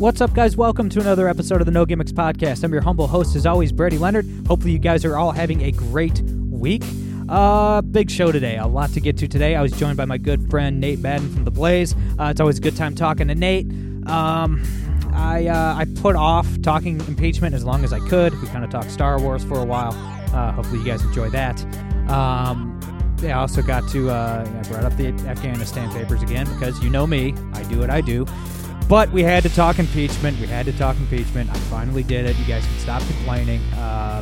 What's up, guys? Welcome to another episode of the No Gimmicks Podcast. I'm your humble host, as always, Brady Leonard. Hopefully, you guys are all having a great week. Uh, big show today. A lot to get to today. I was joined by my good friend Nate Madden from The Blaze. Uh, it's always a good time talking to Nate. Um, I uh, I put off talking impeachment as long as I could. We kind of talked Star Wars for a while. Uh, hopefully, you guys enjoy that. Um, I also got to uh, I brought up the Afghanistan papers again because you know me, I do what I do. But we had to talk impeachment. We had to talk impeachment. I finally did it. You guys can stop complaining. Uh,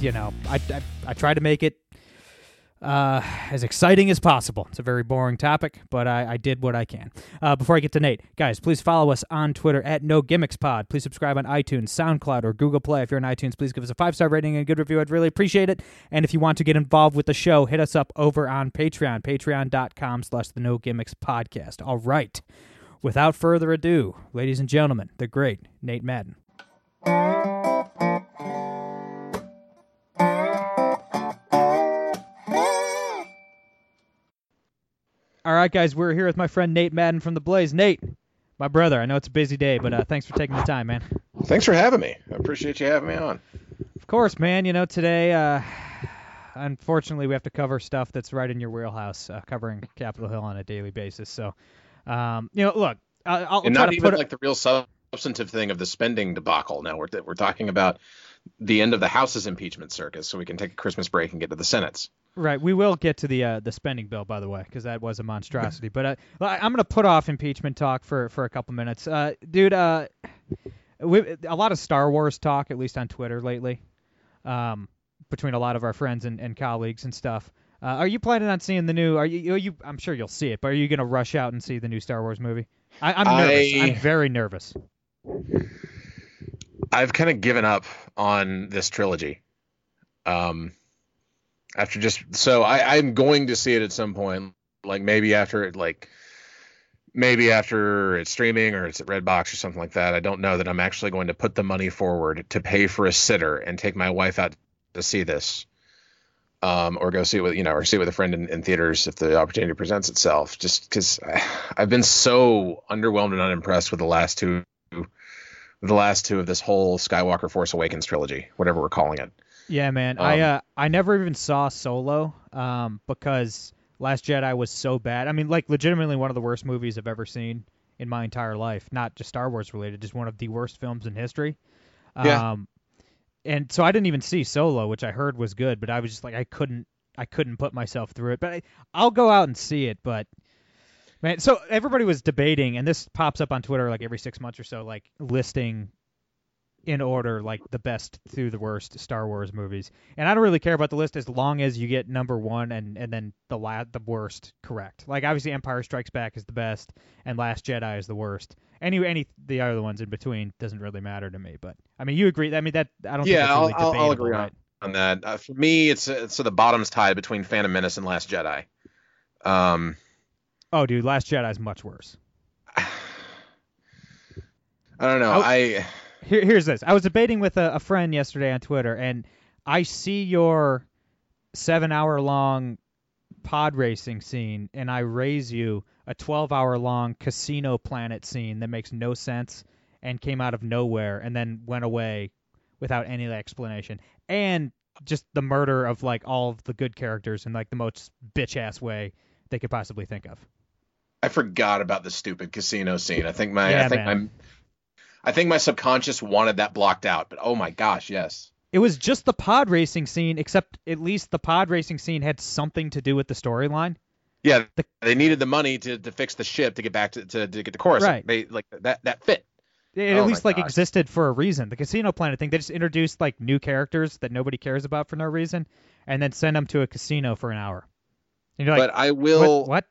you know, I, I, I tried to make it uh, as exciting as possible. It's a very boring topic, but I, I did what I can. Uh, before I get to Nate, guys, please follow us on Twitter at No Gimmicks Pod. Please subscribe on iTunes, SoundCloud, or Google Play. If you're on iTunes, please give us a five star rating and a good review. I'd really appreciate it. And if you want to get involved with the show, hit us up over on Patreon, patreon.com slash the No Gimmicks Podcast. All right. Without further ado, ladies and gentlemen, the great Nate Madden. All right, guys, we're here with my friend Nate Madden from The Blaze. Nate, my brother, I know it's a busy day, but uh, thanks for taking the time, man. Thanks for having me. I appreciate you having me on. Of course, man. You know, today, uh, unfortunately, we have to cover stuff that's right in your wheelhouse, uh, covering Capitol Hill on a daily basis. So, um, you know, look, I- I'll, and not even like the real substantive thing of the spending debacle. Now we're we're talking about the end of the House's impeachment circus, so we can take a Christmas break and get to the Senate's. Right, we will get to the uh, the spending bill, by the way, because that was a monstrosity. but uh, I'm going to put off impeachment talk for, for a couple minutes, uh, dude. Uh, we, a lot of Star Wars talk, at least on Twitter lately, um, between a lot of our friends and, and colleagues and stuff. Uh, are you planning on seeing the new? Are you, you? you I'm sure you'll see it, but are you going to rush out and see the new Star Wars movie? I, I'm nervous. I- I'm very nervous. I've kind of given up on this trilogy. Um, after just so I, I'm going to see it at some point, like maybe after it, like maybe after it's streaming or it's at Redbox or something like that. I don't know that I'm actually going to put the money forward to pay for a sitter and take my wife out to see this. Um, or go see it with you know, or see it with a friend in, in theaters if the opportunity presents itself. Just because I've been so underwhelmed and unimpressed with the last two, the last two of this whole Skywalker Force Awakens trilogy, whatever we're calling it. Yeah, man. I Um, uh, I never even saw Solo um, because Last Jedi was so bad. I mean, like legitimately one of the worst movies I've ever seen in my entire life. Not just Star Wars related, just one of the worst films in history. Yeah. And so I didn't even see Solo, which I heard was good, but I was just like I couldn't I couldn't put myself through it. But I, I'll go out and see it. But man, so everybody was debating, and this pops up on Twitter like every six months or so, like listing in order like the best through the worst Star Wars movies. And I don't really care about the list as long as you get number one and and then the la- the worst correct. Like obviously Empire Strikes Back is the best and Last Jedi is the worst. Any any the other ones in between doesn't really matter to me. But I mean you agree? I mean that I don't. Yeah, think that's really I'll, I'll, agree on, right? on that. Uh, for me, it's uh, so the bottom's tied between Phantom Menace and Last Jedi. Um, Oh, dude, Last Jedi is much worse. I don't know. Oh. I Here, here's this. I was debating with a, a friend yesterday on Twitter, and I see your seven hour long pod racing scene, and I raise you a 12 hour long Casino Planet scene that makes no sense and came out of nowhere and then went away without any explanation. And just the murder of like all of the good characters in like the most bitch ass way they could possibly think of. I forgot about the stupid casino scene. I think my Yeah, I think man. I'm think my subconscious wanted that blocked out, but oh my gosh, yes. It was just the pod racing scene, except at least the pod racing scene had something to do with the storyline. Yeah, The- they needed the money to, to fix the ship to get back to, to, to get to Coruscant. Right. They like that that fit. It Oh at least like gosh. existed for a reason. The Casino Planet thing, they just introduced like new characters that nobody cares about for no reason, and then send them to a casino for an hour. And you're like, but I will. what? what?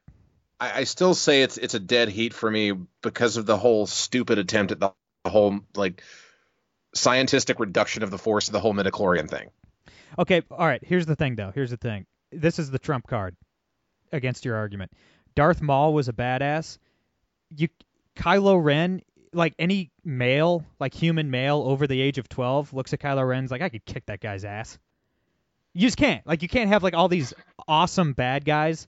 I, I still say it's it's a dead heat for me because of the whole stupid attempt at the whole like scientific reduction of the force of the whole midichlorian thing. Okay, all right. Here's the thing, though. Here's the thing. This is the trump card against your argument. Darth Maul was a badass. You, Kylo Ren, like any male, like human male over the age of 12, looks at Kylo Ren's like, I could kick that guy's ass. You just can't. Like, you can't have like all these awesome bad guys,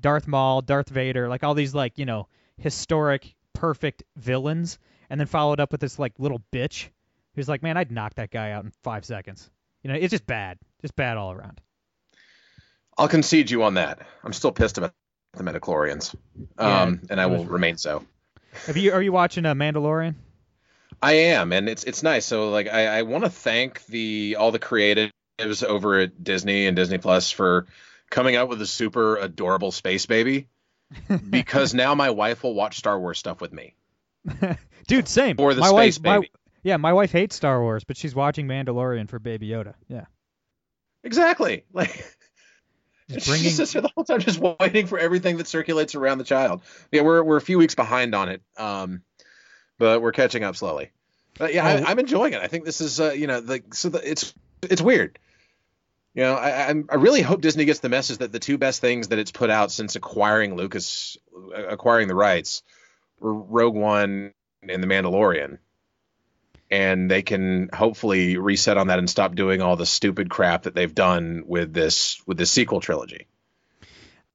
Darth Maul, Darth Vader, like all these like you know historic, perfect villains, and then followed up with this like little bitch who's like, man, I'd knock that guy out in five seconds. You know, it's just bad, just bad all around. I'll concede you on that. I'm still pissed about the midichlorians, um, Yeah, and I will was- remain so. Have you are you watching uh, Mandalorian? I am, and it's it's nice. So like I, I want to thank the all the creatives over at Disney and Disney Plus for coming out with a super adorable space baby. because now my wife will watch Star Wars stuff with me. Dude, same. For the my space wife, my- yeah, my wife hates Star Wars, but she's watching Mandalorian for Baby Yoda. Yeah, Exactly. Like just bringing. just sits there the whole time just waiting for everything that circulates around the child. Yeah, we're we're a few weeks behind on it, um, but we're catching up slowly. But yeah, Oh. I, I'm enjoying it. I think this is uh, you know like so the, it's it's weird. You know, I I'm- I really hope Disney gets the message that the two best things that it's put out since acquiring Lucas, acquiring the rights, Rogue One and The Mandalorian, and they can hopefully reset on that and stop doing all the stupid crap that they've done with this with this sequel trilogy.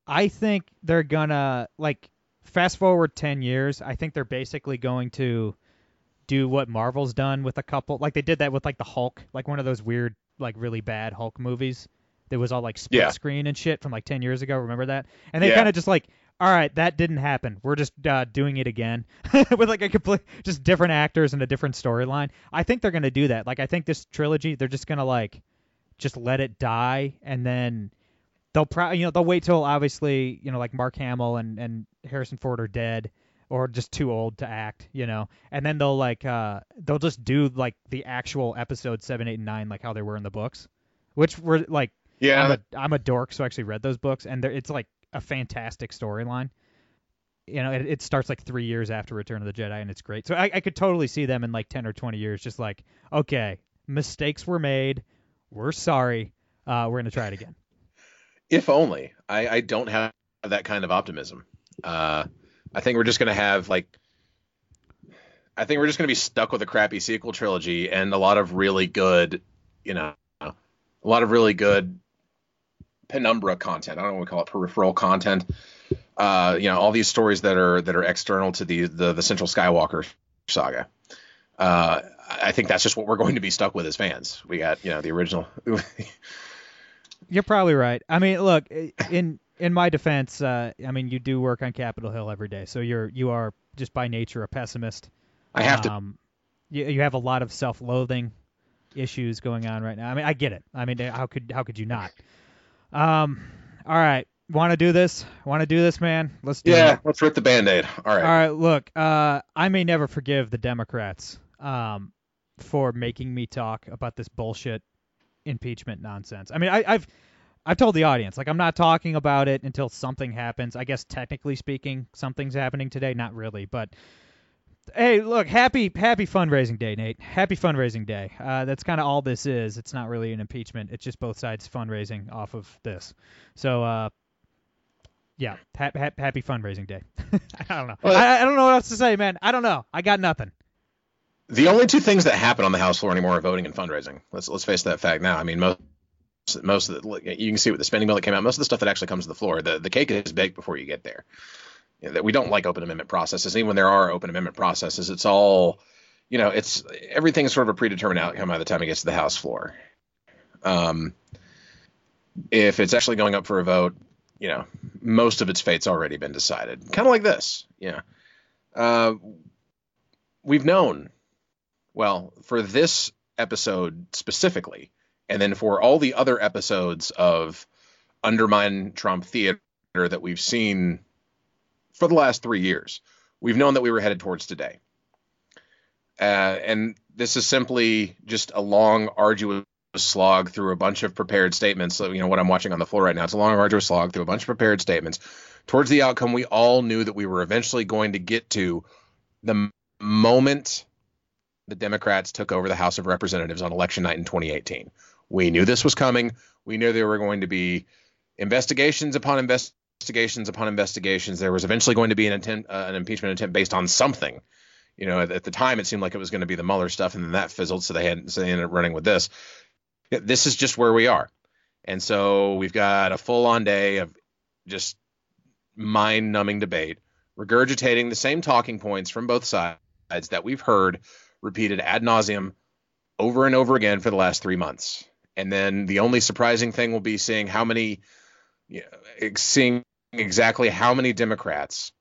I think they're gonna like fast forward ten years. I think they're basically going to do what Marvel's done with a couple. Like they did that with like the Hulk, like one of those weird, like really bad Hulk movies. That was all like split Yeah. screen and shit from like ten years ago. Remember that? And they Yeah. kind of just like, all right, that didn't happen. We're just uh, doing it again with like a complete, just different actors and a different storyline. I think they're gonna do that. Like I think this trilogy, they're just gonna like, just let it die and then they'll probably, you know they'll wait till obviously you know like Mark Hamill and and Harrison Ford are dead or just too old to act, you know, and then they'll like uh they'll just do like the actual episode seven, eight, and nine like how they were in the books, which were like yeah, I'm a I'm a dork, so I actually read those books and it's like a fantastic storyline. You know, it, it starts like three years after Return of the Jedi, and it's great. So I, I could totally see them in like ten or twenty years, just like, okay, mistakes were made, we're sorry, uh, we're gonna try it again. if only. I, I don't have that kind of optimism. Uh, I think we're just gonna have like. I think we're just gonna be stuck with a crappy sequel trilogy and a lot of really good, you know, a lot of really good penumbra content. I don't know what we call it, peripheral content. Uh, you know, all these stories that are that are external to the the, the Central Skywalker saga. Uh, I think that's just what we're going to be stuck with as fans. We got you know the original. You're probably right. I mean, look, in in my defense, uh, I mean, you do work on Capitol Hill every day, so you're you are just by nature a pessimist. I have to Um, you you have a lot of self-loathing issues going on right now. I mean, I get it. I mean, how could how could you not? Um, all right, want to do this? Want to do this, man? Let's do Yeah, it. let's rip the band-aid. All right. All right, look, uh, I may never forgive the Democrats um, for making me talk about this bullshit impeachment nonsense. I mean, I, I've I've told the audience like I'm not talking about it until something happens. I guess technically speaking, something's happening today. Not really, but hey, look, happy happy fundraising day, Nate. Happy fundraising day. Uh, that's kind of all this is. It's not really an impeachment. It's just both sides fundraising off of this. So. Uh, yeah, ha- ha- happy fundraising day. I don't know. Well, I, I don't know what else to say, man. I don't know. I got nothing. The only two things that happen on the House floor anymore are voting and fundraising. Let's let's face that fact now. I mean, most most of the you can see with the spending bill that came out, most of the stuff that actually comes to the floor, the the cake is baked before you get there. You know, that we don't like open amendment processes. Even when there are open amendment processes, it's all, you know, it's everything's sort of a predetermined outcome by the time it gets to the House floor. Um, if it's actually going up for a vote, you know, most of its fate's already been decided. Kind of like this, yeah. Uh, we've known well, for this episode specifically, and then for all the other episodes of undermine Trump theater that we've seen for the last three years, we've known that we were headed towards today. Uh, and this is simply just a long, arduous slog through a bunch of prepared statements. So, you know, what I'm watching on the floor right now, it's a long, arduous slog through a bunch of prepared statements towards the outcome we all knew that we were eventually going to get to the moment the Democrats took over the House of Representatives on election night in 2018. We knew this was coming. We knew there were going to be investigations upon investigations upon investigations. There was eventually going to be an attempt, uh, an impeachment attempt based on something. You know, at, at, the time it seemed like it was going to be the Mueller stuff, and then that fizzled, so they had so they ended up running with this. This is just where we are, and so we've got a full-on day of just mind-numbing debate, regurgitating the same talking points from both sides that we've heard repeated ad nauseum over and over again for the last three months. And then the only surprising thing will be seeing how many, you know, seeing exactly how many Democrats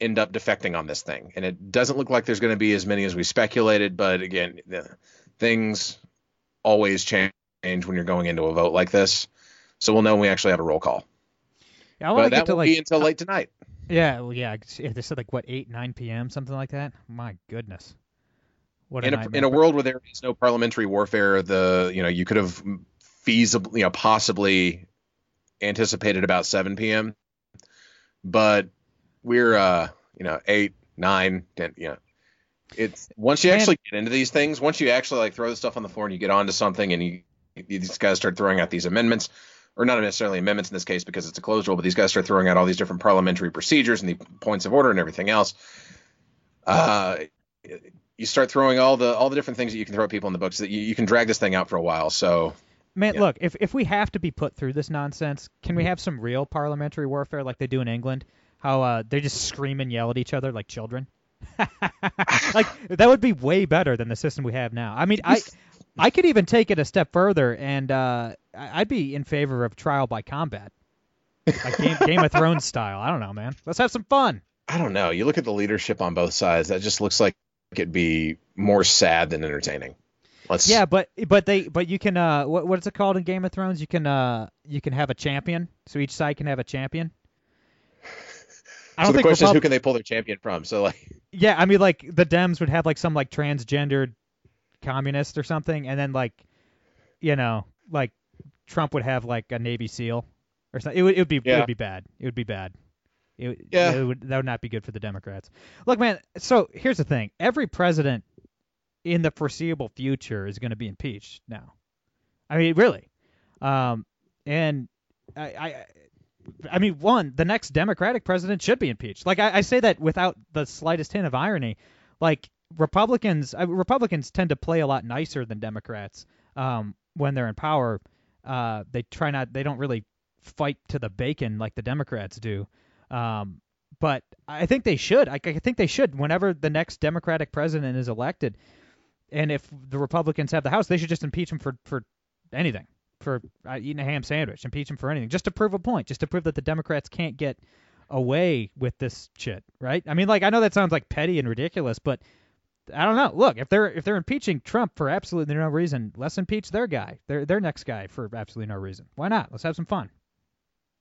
end up defecting on this thing. And it doesn't look like there's going to be as many as we speculated. But again, things always change when you're going into a vote like this. So we'll know when we actually have a roll call. Yeah, I that to will like, be until uh, late tonight. Yeah, well, yeah. They said like what eight, nine p.m. something like that. My goodness. What in a, in a world where there is no parliamentary warfare, the you know you could have feasibly you know possibly anticipated about 7 p.m. But we're uh you know eight, nine, ten, you know. It's once you actually get into these things, once you actually like throw the stuff on the floor and you get onto something and you these guys start throwing out these amendments, or not necessarily amendments in this case because it's a closed rule, but these guys start throwing out all these different parliamentary procedures and the points of order and everything else. Uh, you start throwing all the all the different things that you can throw at people in the books that you, you can drag this thing out for a while. So Man, yeah. look, if if we have to be put through this nonsense, can we have some real parliamentary warfare like they do in England? How uh, they just scream and yell at each other like children. like that would be way better than the system we have now. I mean, I I could even take it a step further, and uh, I'd be in favor of trial by combat, like Game, Game of Thrones style. I don't know, man. Let's have some fun. I don't know. You look at the leadership on both sides. That just looks like it'd be more sad than entertaining. Let's... Yeah, but but they but you can uh what what's it called in Game of Thrones? You can uh you can have a champion. So each side can have a champion. I don't so the question Repub- is who can they pull their champion from? So like Yeah, I mean like the Dems would have like some like transgendered communist or something and then like you know, like Trump would have like a Navy SEAL or something. It would it would be yeah. it would be bad. It would be bad. It, yeah. It would, that would not be good for the Democrats. Look, man. So here's the thing: every president in the foreseeable future is going to be impeached now. I mean, really. Um, and I, I, I mean, one, the next Democratic president should be impeached. Like I, I say that without the slightest hint of irony. Like Republicans, uh, Republicans tend to play a lot nicer than Democrats um, when they're in power. Uh, they try not, they don't really fight to the bacon like the Democrats do. Um, but I think they should. I, I think they should. Whenever the next Democratic president is elected, and if the Republicans have the House, they should just impeach him for for anything, for uh, eating a ham sandwich, impeach him for anything, just to prove a point, just to prove that the Democrats can't get away with this shit, right? I mean, like I know that sounds like petty and ridiculous, but I don't know. Look, if they're if they're impeaching Trump for absolutely no reason, let's impeach their guy, their their next guy for absolutely no reason. Why not? Let's have some fun.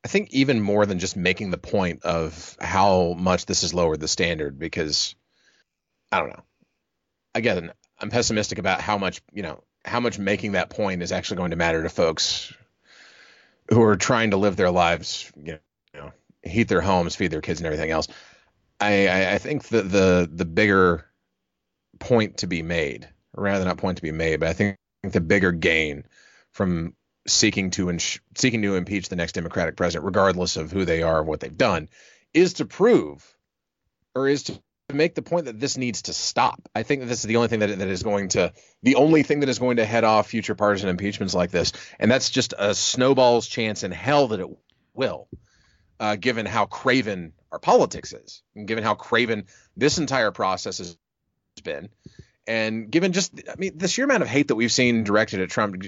I think even more than just making the point of how much this has lowered the standard because I don't know. Again, I'm pessimistic about how much, you know, how much making that point is actually going to matter to folks who are trying to live their lives, you know, heat their homes, feed their kids and everything else. I, I, I think that the the bigger point to be made, or rather not point to be made, but I think the bigger gain from seeking to ins- seeking to impeach the next Democratic president, regardless of who they are or what they've done, is to prove or is to make the point that this needs to stop. I think that this is the only thing that that is going to the only thing that is going to head off future partisan impeachments like this, and that's just a snowball's chance in hell that it will, uh, given how craven our politics is, and given how craven this entire process has been, and given just I mean the sheer amount of hate that we've seen directed at Trump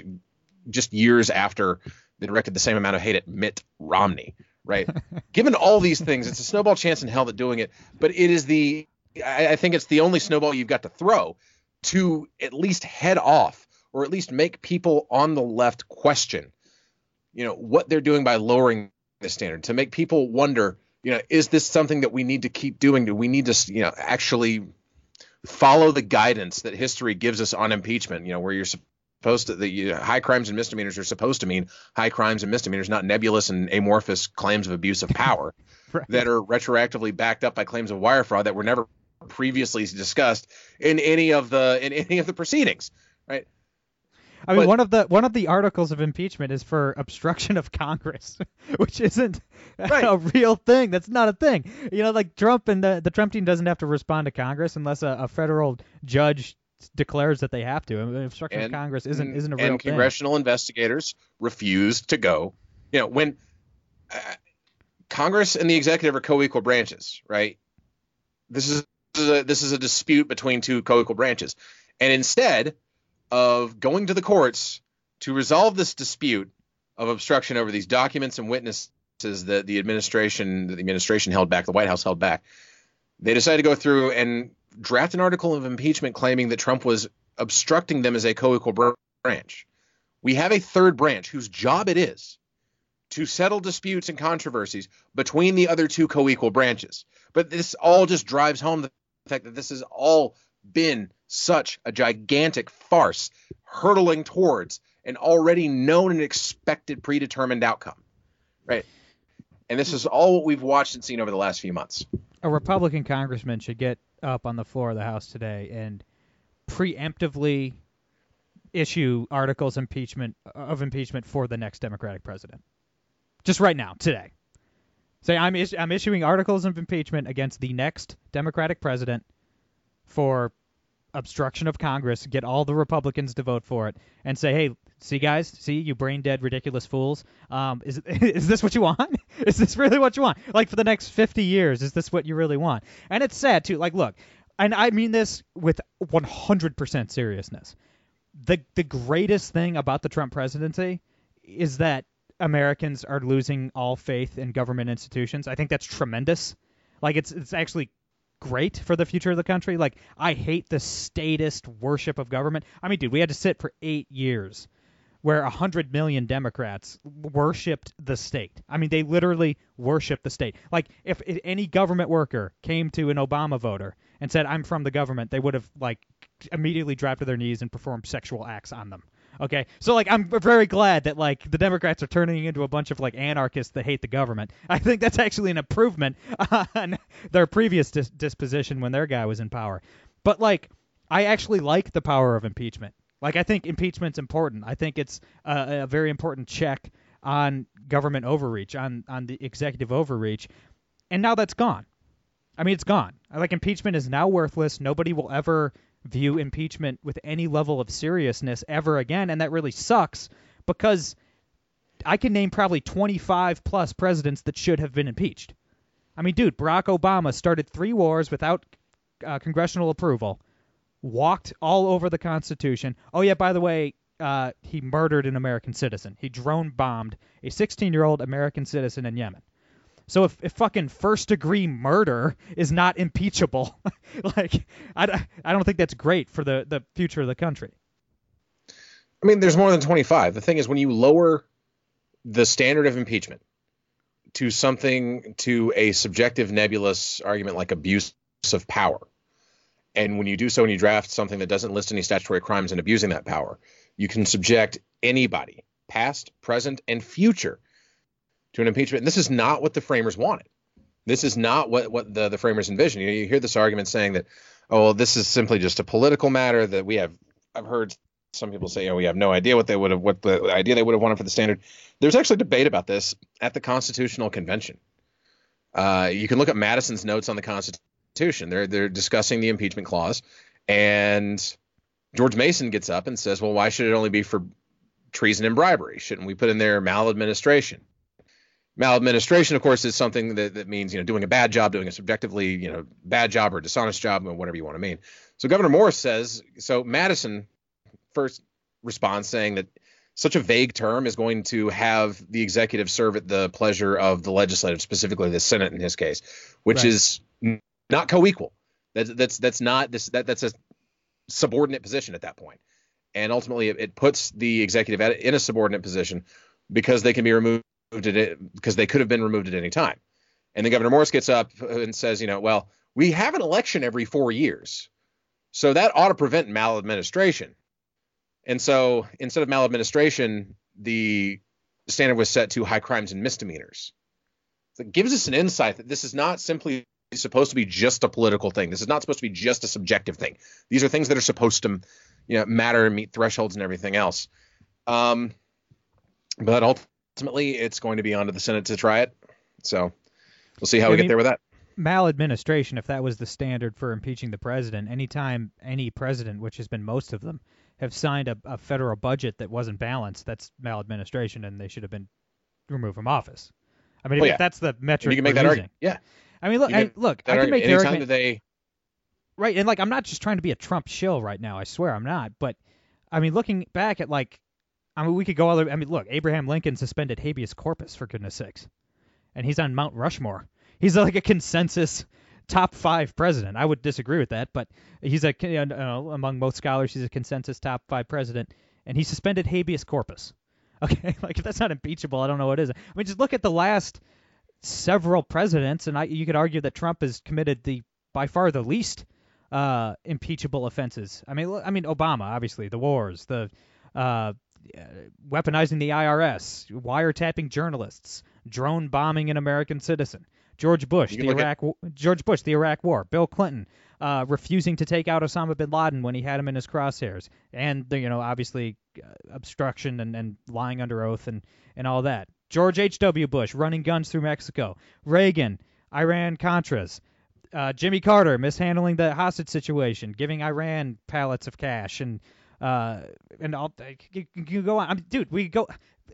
just years after they directed the same amount of hate at Mitt Romney, right? Given all these things, it's a snowball chance in hell that doing it, but it is the I, I think it's the only snowball you've got to throw to at least head off or at least make people on the left question, you know, what they're doing by lowering the standard to make people wonder, you know, is this something that we need to keep doing? Do we need to, you know, actually follow the guidance that history gives us on impeachment? You know, where you're supposed to the high crimes and misdemeanors are supposed to mean high crimes and misdemeanors, not nebulous and amorphous claims of abuse of power right. that are retroactively backed up by claims of wire fraud that were never previously discussed in any of the in any of the proceedings, right? I mean, But- one of the one of the articles of impeachment is for obstruction of Congress, which isn't Right. a real thing. That's not a thing. You know, like Trump and the the Trump team doesn't have to respond to Congress unless a, a federal judge declares that they have to. I mean, obstruction of Congress isn't isn't a real and thing. congressional investigators refused to go. You know, when uh, Congress and the executive are co-equal branches, right? This is this is a, this is a dispute between two co-equal branches, and instead of going to the courts to resolve this dispute of obstruction over these documents and witnesses that the administration that the administration held back, the White House held back, they decided to go through and draft an article of impeachment claiming that Trump was obstructing them as a co-equal br- branch. We have a third branch whose job it is to settle disputes and controversies between the other two co-equal branches. But this all just drives home the fact that this has all been such a gigantic farce hurtling towards an already known and expected predetermined outcome. Right? And this is all what we've watched and seen over the last few months. a Republican congressman should get up on the floor of the House today and preemptively issue articles impeachment uh, of impeachment for the next Democratic president. Just right now, today. Say I'm is- I'm issuing articles of impeachment against the next Democratic president for obstruction of Congress. Get all the Republicans to vote for it, and say, hey, see guys, see you brain dead ridiculous fools. Um, is is this what you want? is this really what you want? Like for the next 50 years, is this what you really want? And it's sad too. Like, look, and I mean this with 100% seriousness. The the greatest thing about the Trump presidency is that Americans are losing all faith in government institutions. I think that's tremendous. Like it's it's actually great for the future of the country. Like I hate the statist worship of government. I mean, dude, we had to sit for 8 years where a hundred million Democrats worshipped the state. I mean, they literally worshipped the state. Like, if, if any government worker came to an Obama voter and said, "I'm from the government," they would have like immediately dropped to their knees and performed sexual acts on them. Okay, so like I'm very glad that like the Democrats are turning into a bunch of like anarchists that hate the government. I think that's actually an improvement on their previous dis- disposition when their guy was in power. But like, I actually like the power of impeachment. Like I think impeachment's important. I think it's a, a very important check on government overreach, on on the executive overreach, and now that's gone. I mean, it's gone. Like impeachment is now worthless. Nobody will ever view impeachment with any level of seriousness ever again, and that really sucks because I can name probably 25 plus presidents that should have been impeached. I mean, dude, Barack Obama started three wars without uh, congressional approval walked all over the Constitution. Oh yeah, by the way, uh, he murdered an American citizen. He drone bombed a 16-year-old American citizen in Yemen. So if, if fucking first degree murder is not impeachable, like I, I don't think that's great for the, the future of the country. I mean, there's more than 25. The thing is, when you lower the standard of impeachment to something to a subjective, nebulous argument like abuse of power, and when you do so and you draft something that doesn't list any statutory crimes and abusing that power, you can subject anybody, past, present, and future, to an impeachment. And this is not what the framers wanted. This is not what, what the, the framers envisioned. You, know, you hear this argument saying that, oh, well, this is simply just a political matter that we have. I've heard some people say, oh, we have no idea what they would have, what the idea they would have wanted for the standard. There's actually debate about this at the Constitutional Convention. Uh, you can look at Madison's notes on the Constitution. They're they're discussing the impeachment clause, and George Mason gets up and says, well, why should it only be for treason and bribery? Shouldn't we put in there maladministration? Maladministration, of course, is something that, that means you know doing a bad job, doing a subjectively you know bad job or dishonest job, or whatever you want to mean. So Gouverneur Morris says so. Madison first responds saying that such a vague term is going to have the executive serve at the pleasure of the legislative, specifically the Senate in his case, which Right. is not co-equal. That's that's that's not this that that's a subordinate position at that point, and ultimately it, it puts the executive at, in a subordinate position because they can be removed at it because they could have been removed at any time. And then Gouverneur Morris gets up and says, you know, well, we have an election every four years, so that ought to prevent maladministration. And so instead of maladministration, the standard was set to high crimes and misdemeanors. So it gives us an insight that this is not simply supposed to be just a political thing. This is not supposed to be just a subjective thing. These are things that are supposed to, you know, matter and meet thresholds and everything else. Um, but ultimately, it's going to be on to the Senate to try it. So we'll see how I we mean- get there with that. maladministration, if that was the standard for impeaching the president, anytime any president, which has been most of them, have signed a, a federal budget that wasn't balanced, that's maladministration, and they should have been removed from office. I mean, if oh, yeah. that's the And metric you can make that argument. Yeah. I mean, look, I, look, I can argument. make the argument, that they right? And like, I'm not just trying to be a Trump shill right now. I swear I'm not. But I mean, looking back at like, I mean, we could go all. the I mean, look, Abraham Lincoln suspended habeas corpus for goodness sakes, and he's on Mount Rushmore. He's like a consensus top five president. I would disagree with that, but he's a you know, among most scholars, he's a consensus top five president, and he suspended habeas corpus. Okay, like if that's not impeachable, I don't know what is. I mean, just look at the last several presidents, and I, you could argue that Trump has committed the by far the least uh, impeachable offenses. I mean, I mean Obama, obviously, the wars, the uh, weaponizing the IRS, wiretapping journalists, drone bombing an American citizen. George Bush, the look at- Iraq, George Bush, the Iraq War. Bill Clinton, uh, refusing to take out Osama bin Laden when he had him in his crosshairs, and the, you know, obviously uh, obstruction and, and lying under oath and and all that. George H. W. Bush running guns through Mexico. Reagan, Iran Contras. Uh, Jimmy Carter mishandling the hostage situation, giving Iran pallets of cash, and uh, and all. You, you can go on, I mean, dude. We go.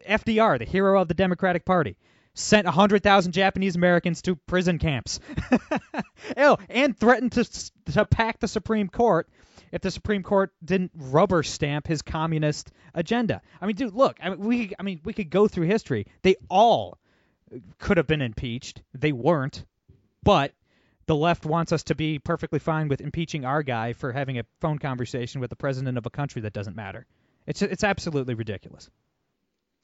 FDR, the hero of the Democratic Party, sent 100,000 Japanese Americans to prison camps. oh, and threatened to to pack the Supreme Court if the Supreme Court didn't rubber stamp his communist agenda. I mean, dude, look. I mean, we I mean, we could go through history. They all could have been impeached. They weren't, but the left wants us to be perfectly fine with impeaching our guy for having a phone conversation with the president of a country that doesn't matter. It's it's absolutely ridiculous.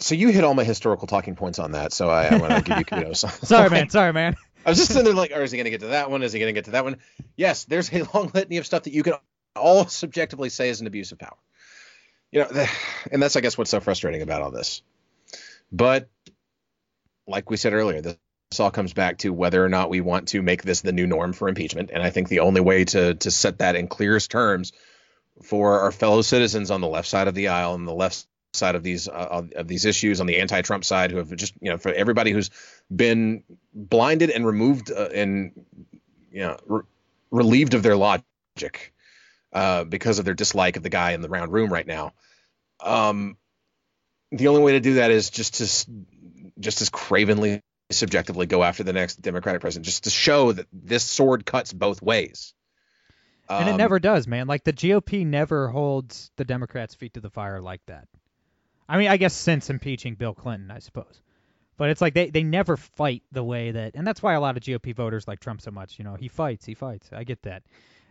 So you hit all my historical talking points on that, so I, I want to give you kudos. Sorry, man. Sorry, man. I was just sitting there like, or is he going to get to that one? Is he going to get to that one? Yes, there's a long litany of stuff that you can all subjectively say is an abuse of power. You know, and that's I guess what's so frustrating about all this. But like we said earlier, this all comes back to whether or not we want to make this the new norm for impeachment. And I think the only way to to set that in clearest terms for our fellow citizens on the left side of the aisle and the left side of these uh, of, these issues on the anti-Trump side who have just you know for everybody who's been blinded and removed uh, and you know re- relieved of their logic uh, because of their dislike of the guy in the round room right now. Um, the only way to do that is just to just as cravenly subjectively go after the next Democratic president, just to show that this sword cuts both ways. And it Um, never does, man. Like the GOP never holds the Democrats' feet to the fire like that. I mean, I guess since impeaching Bill Clinton, I suppose. But it's like they, they never fight the way that, and that's why a lot of GOP voters like Trump so much. You know, he fights, he fights. I get that.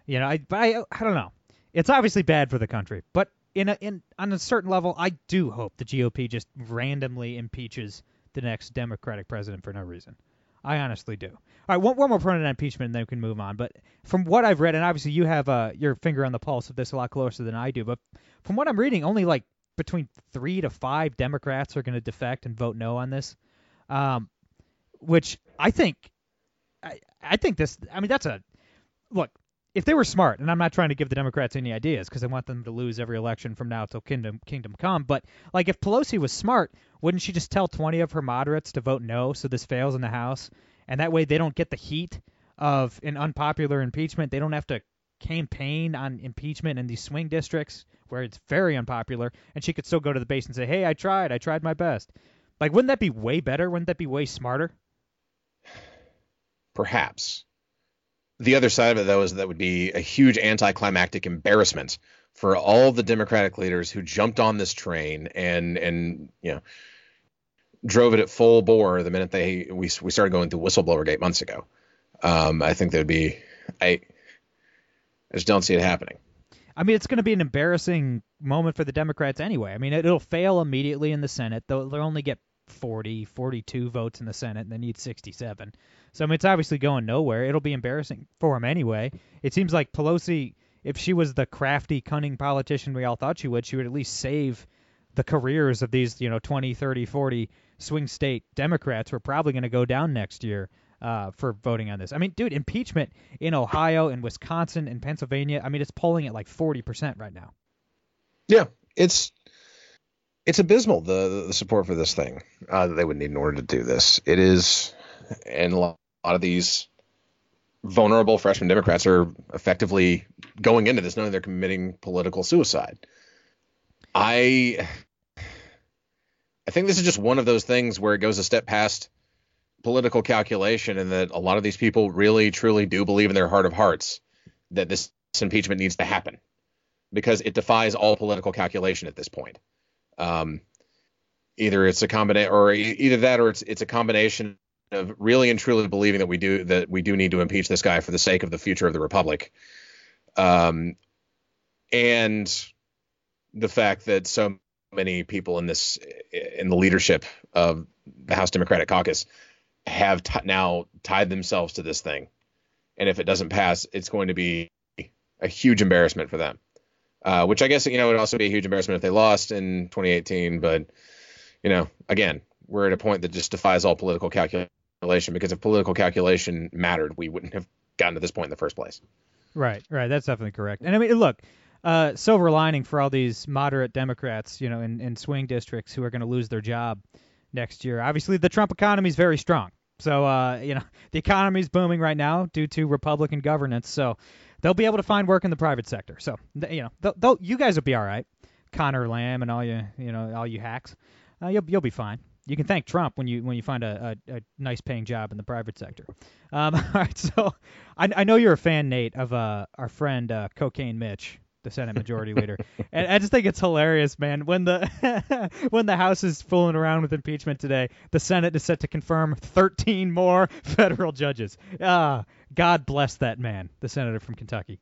You know, I, but I, I don't know. It's obviously bad for the country, but in a, in on a certain level, I do hope the GOP just randomly impeaches the next Democratic president for no reason. I honestly do. All right, one, one more point on impeachment, and then we can move on. But from what I've read, and obviously you have uh, your finger on the pulse of this a lot closer than I do, but from what I'm reading, only like between three to five Democrats are going to defect and vote no on this, um, which I think, I, I think this. I mean, that's a look. If they were smart, and I'm not trying to give the Democrats any ideas because I want them to lose every election from now till kingdom kingdom come, but like if Pelosi was smart, wouldn't she just tell 20 of her moderates to vote no so this fails in the House, and that way they don't get the heat of an unpopular impeachment. They don't have to campaign on impeachment in these swing districts where it's very unpopular, and she could still go to the base and say, "Hey, I tried. I tried my best." Like, wouldn't that be way better? Wouldn't that be way smarter? Perhaps. The other side of it, though, is that would be a huge anticlimactic embarrassment for all the Democratic leaders who jumped on this train and and you know drove it at full bore the minute they we we started going through whistleblower gate months ago. Um, I think that would be I I just don't see it happening. I mean, it's going to be an embarrassing moment for the Democrats anyway. I mean, it, it'll fail immediately in the Senate. They'll, they'll only get 40, 42 votes in the Senate, and they need 67. So, I mean, it's obviously going nowhere. It'll be embarrassing for them anyway. It seems like Pelosi, if she was the crafty, cunning politician we all thought she would, she would at least save the careers of these, you know, 20, 30, 40 swing state Democrats who are probably going to go down next year. Uh, for voting on this. I mean, dude, impeachment in Ohio and Wisconsin and Pennsylvania. I mean, it's polling at like forty percent right now. Yeah, it's it's abysmal the the support for this thing uh, that they would need in order to do this. It is, and a lot of these vulnerable freshman Democrats are effectively going into this knowing they're committing political suicide. I I think this is just one of those things where it goes a step past political calculation and that a lot of these people really truly do believe in their heart of hearts that this impeachment needs to happen because it defies all political calculation at this point. Um, either it's a combination or either that or it's it's a combination of really and truly believing that we do that we do need to impeach this guy for the sake of the future of the republic um, and the fact that so many people in this in the leadership of the House Democratic Caucus have t- now tied themselves to this thing, and if it doesn't pass, it's going to be a huge embarrassment for them. Uh, which I guess you know would also be a huge embarrassment if they lost in 2018. But you know, again, we're at a point that just defies all political calculation because if political calculation mattered, we wouldn't have gotten to this point in the first place. Right, right. That's definitely correct. And I mean, look, uh, silver lining for all these moderate Democrats, you know, in, in swing districts who are going to lose their job next year. Obviously, the Trump economy is very strong. So, uh, you know, the economy is booming right now due to Republican governance. So, they'll be able to find work in the private sector. So, you know, they'll, they'll, you guys will be all right. Conor Lamb and all you, you know, all you hacks, uh, you'll you'll be fine. You can thank Trump when you when you find a, a, a nice paying job in the private sector. Um, all right, so I, I know you're a fan, Nate, of uh, our friend uh, Cocaine Mitch the Senate Majority Leader. And I just think it's hilarious, man. When the when the House is fooling around with impeachment today, the Senate is set to confirm 13 more federal judges. Ah, God bless that man, the senator from Kentucky.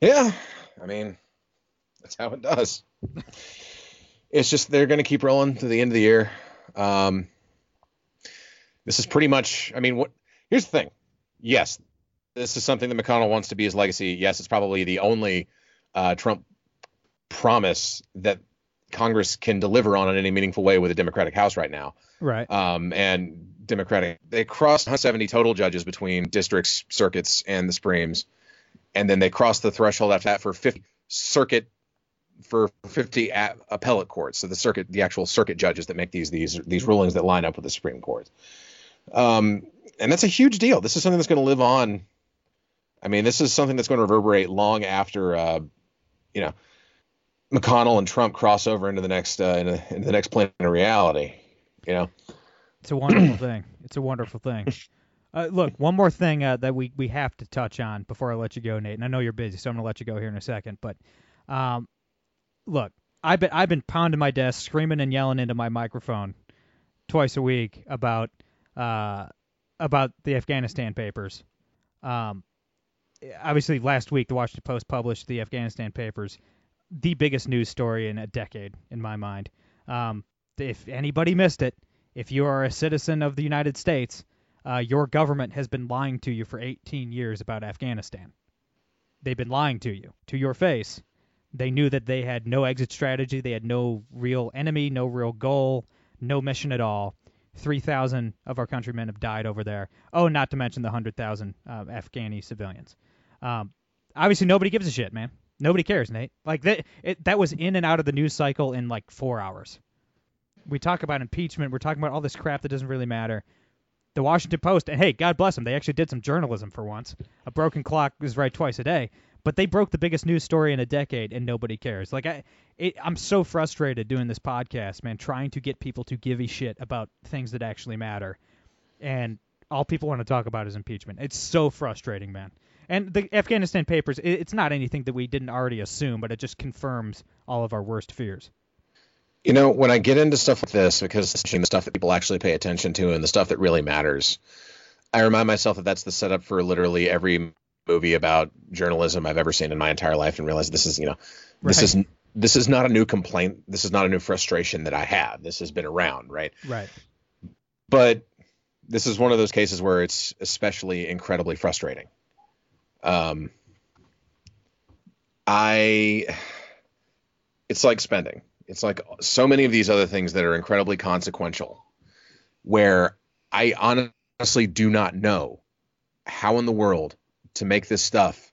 Yeah, I mean, that's how it does. it's just they're going to keep rolling to the end of the year. Um, this is pretty much. I mean, what? Here's the thing. Yes, this is something that McConnell wants to be his legacy. Yes, it's probably the only uh, Trump promise that Congress can deliver on in any meaningful way with a Democratic House right now. Right. Um, and Democratic, they crossed 170 total judges between districts, circuits, and the Supremes, and then they crossed the threshold after that for 50 circuit for 50 a- appellate courts. So the circuit, the actual circuit judges that make these these these rulings that line up with the Supreme Court. Um, and that's a huge deal. This is something that's going to live on I mean, this is something that's going to reverberate long after, uh, you know, McConnell and Trump cross over into the next uh, into, into the next plane of reality. You know, it's a wonderful thing. It's a wonderful thing. Uh, look, one more thing uh, that we, we have to touch on before I let you go, Nate. And I know you're busy, so I'm gonna let you go here in a second. But um, look, I've been I've been pounding my desk, screaming and yelling into my microphone twice a week about uh, about the Afghanistan papers. Um, obviously last week the Washington Post published the Afghanistan papers, the biggest news story in a decade in my mind. Um, if anybody missed it, if you are a citizen of the United States, uh, your government has been lying to you for 18 years about Afghanistan. They've been lying to you to your face. They knew that they had no exit strategy, they had no real enemy, no real goal, no mission at all. 3,000 of our countrymen have died over there. Oh, not to mention the 100,000 uh, Afghani civilians. Um, obviously, nobody gives a shit, man. Nobody cares, Nate. Like that, it, that was in and out of the news cycle in like four hours. We talk about impeachment. We're talking about all this crap that doesn't really matter. The Washington Post, and hey, God bless them, they actually did some journalism for once. A broken clock is right twice a day, but they broke the biggest news story in a decade, and nobody cares. Like I, it, I'm so frustrated doing this podcast, man, trying to get people to give a shit about things that actually matter, and all people want to talk about is impeachment. It's so frustrating, man. And the Afghanistan papers, it's not anything that we didn't already assume, but it just confirms all of our worst fears. You know, when I get into stuff like this, because it's the stuff that people actually pay attention to and the stuff that really matters, I remind myself that that's the setup for literally every movie about journalism I've ever seen in my entire life, and realize this is, you know, this right. is this is not a new complaint. This is not a new frustration that I have. This has been around, right? Right. But this is one of those cases where it's especially incredibly frustrating um, I, it's like spending. It's like so many of these other things that are incredibly consequential, where I honestly do not know how in the world to make this stuff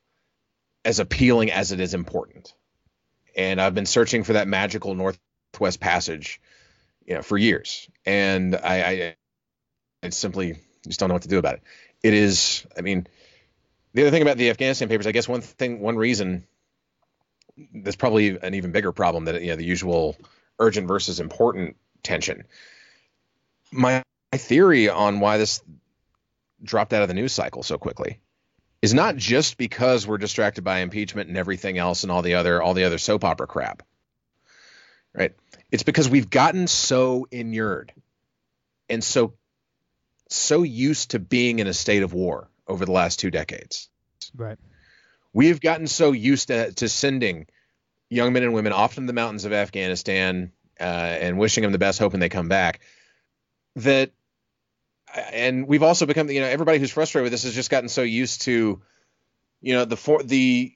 as appealing as it is important. And I've been searching for that magical Northwest Passage, you know, for years, and I, I, I simply just don't know what to do about it. It is, I mean, the other thing about the Afghanistan papers, I guess one thing, one reason, there's probably an even bigger problem that you know the usual urgent versus important tension. My, my theory on why this dropped out of the news cycle so quickly is not just because we're distracted by impeachment and everything else and all the other all the other soap opera crap. Right? It's because we've gotten so inured and so so used to being in a state of war over the last two decades. Right. We've gotten so used to, to sending young men and women off into the mountains of Afghanistan uh, and wishing them the best, hoping they come back. That, and we've also become, you know, everybody who's frustrated with this has just gotten so used to, you know, the for the,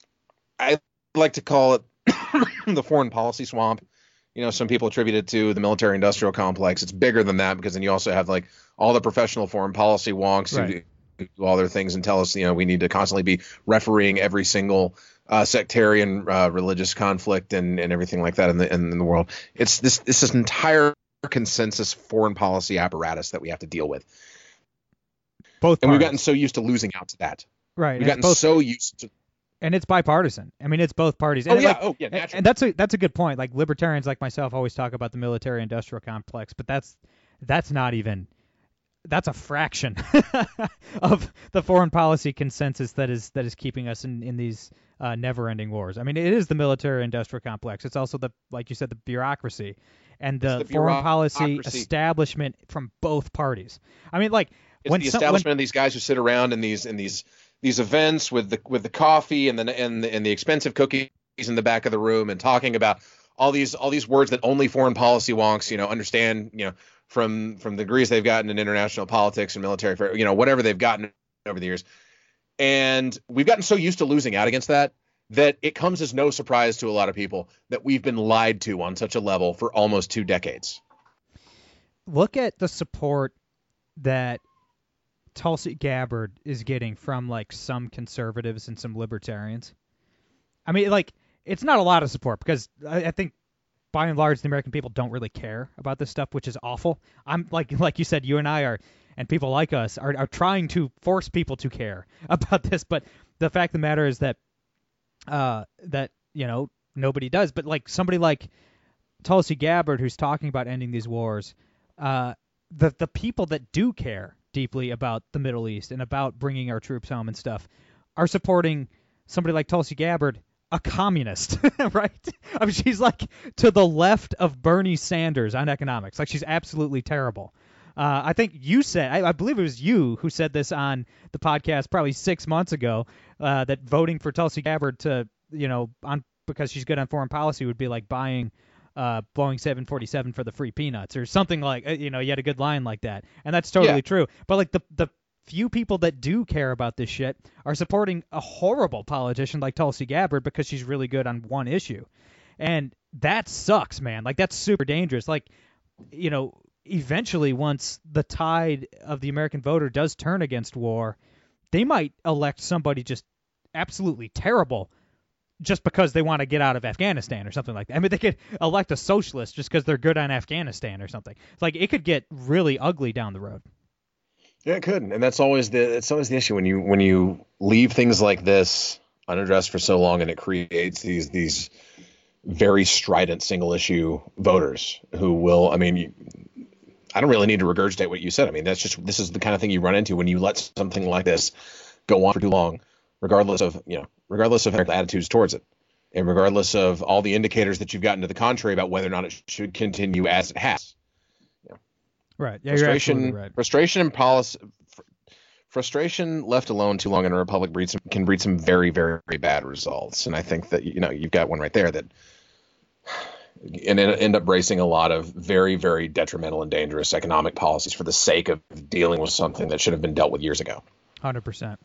I like to call it the foreign policy swamp. You know, some people attribute it to the military-industrial complex. It's bigger than that because then you also have like all the professional foreign policy wonks right. who do all their things and tell us, you know, we need to constantly be refereeing every single uh, sectarian uh, religious conflict and, and everything like that in the in the world. It's this this is entire consensus foreign policy apparatus that we have to deal with. Both, and we've gotten so used to losing out to that. Right, we've gotten both, so used to. And it's bipartisan. I mean, it's both parties. Oh yeah, like, oh yeah, naturally. And that's a that's a good point. Like libertarians like myself always talk about the military-industrial complex, but that's that's not even that's a fraction of the foreign policy consensus that is that is keeping us in in these uh, never-ending wars. I mean, it is the military-industrial complex. It's also the like you said the bureaucracy and the, the foreign policy establishment from both parties. I mean, like it's when the some, establishment when, of these guys who sit around in these in these these events with the with the coffee and the and the, and the expensive cookies in the back of the room and talking about all these all these words that only foreign policy wonks you know understand you know from from the degrees they've gotten in international politics and military you know whatever they've gotten over the years and we've gotten so used to losing out against that that it comes as no surprise to a lot of people that we've been lied to on such a level for almost two decades look at the support that Tulsi Gabbard is getting from like some conservatives and some libertarians. I mean, like it's not a lot of support because I, I think by and large the American people don't really care about this stuff, which is awful. I'm like like you said, you and I are and people like us are, are trying to force people to care about this, but the fact of the matter is that uh that, you know, nobody does. But like somebody like Tulsi Gabbard who's talking about ending these wars, uh the the people that do care deeply about the Middle East and about bringing our troops home and stuff are supporting somebody like Tulsi Gabbard a communist, right? I mean, she's like to the left of Bernie Sanders on economics. Like she's absolutely terrible. Uh, I think you said, I, I, believe it was you who said this on the podcast probably six months ago, uh, that voting for Tulsi Gabbard to, you know, on because she's good on foreign policy would be like buying uh, Boeing 747 for the free peanuts or something like, uh, you know, you had a good line like that, and that's totally Yeah. true. But like the the few people that do care about this shit are supporting a horrible politician like Tulsi Gabbard because she's really good on one issue. And that sucks, man. Like that's super dangerous. Like, you know, eventually once the tide of the American voter does turn against war, they might elect somebody just absolutely terrible just because they want to get out of Afghanistan or something like that. I mean, they could elect a socialist just because they're good on Afghanistan or something. It's like it could get really ugly down the road. Yeah, it could, and that's always the it's always the issue when you when you leave things like this unaddressed for so long, and it creates these these very strident single issue voters who will. I mean, you, I don't really need to regurgitate what you said. I mean, that's just this is the kind of thing you run into when you let something like this go on for too long, regardless of you know, regardless of attitudes towards it, and regardless of all the indicators that you've gotten to the contrary about whether or not it should continue as it has Right. Yeah, frustration, right. frustration and policy, fr- frustration left alone too long in a republic breeds some, can breed some very, very, very bad results. And I think that you know you've got one right there that, and it end up bracing a lot of very, very detrimental and dangerous economic policies for the sake of dealing with something that should have been dealt with years ago. Hundred percent.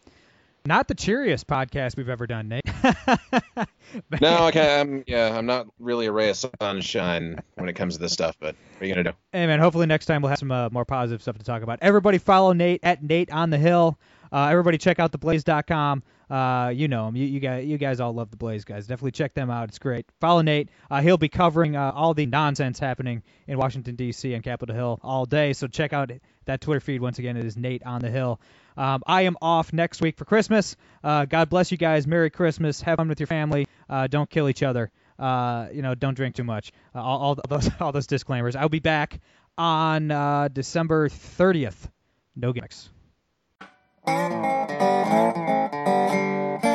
Not the cheeriest podcast we've ever done, Nate. no, okay, I'm yeah, I'm not really a ray of sunshine when it comes to this stuff, but what are you gonna do? Hey man, hopefully next time we'll have some uh, more positive stuff to talk about. Everybody follow Nate at Nate on the Hill. Uh, everybody check out theblaze.com. Uh, you know him. You, you guys, you guys all love the Blaze guys. Definitely check them out. It's great. Follow Nate. Uh, he'll be covering uh, all the nonsense happening in Washington D.C. and Capitol Hill all day. So check out that Twitter feed once again. It is Nate on the Hill. Um, I am off next week for Christmas. Uh, God bless you guys. Merry Christmas. Have fun with your family. Uh, don't kill each other. Uh, you know, don't drink too much. All, all those all those disclaimers. I'll be back on December 30th. No gimmicks. Thank you.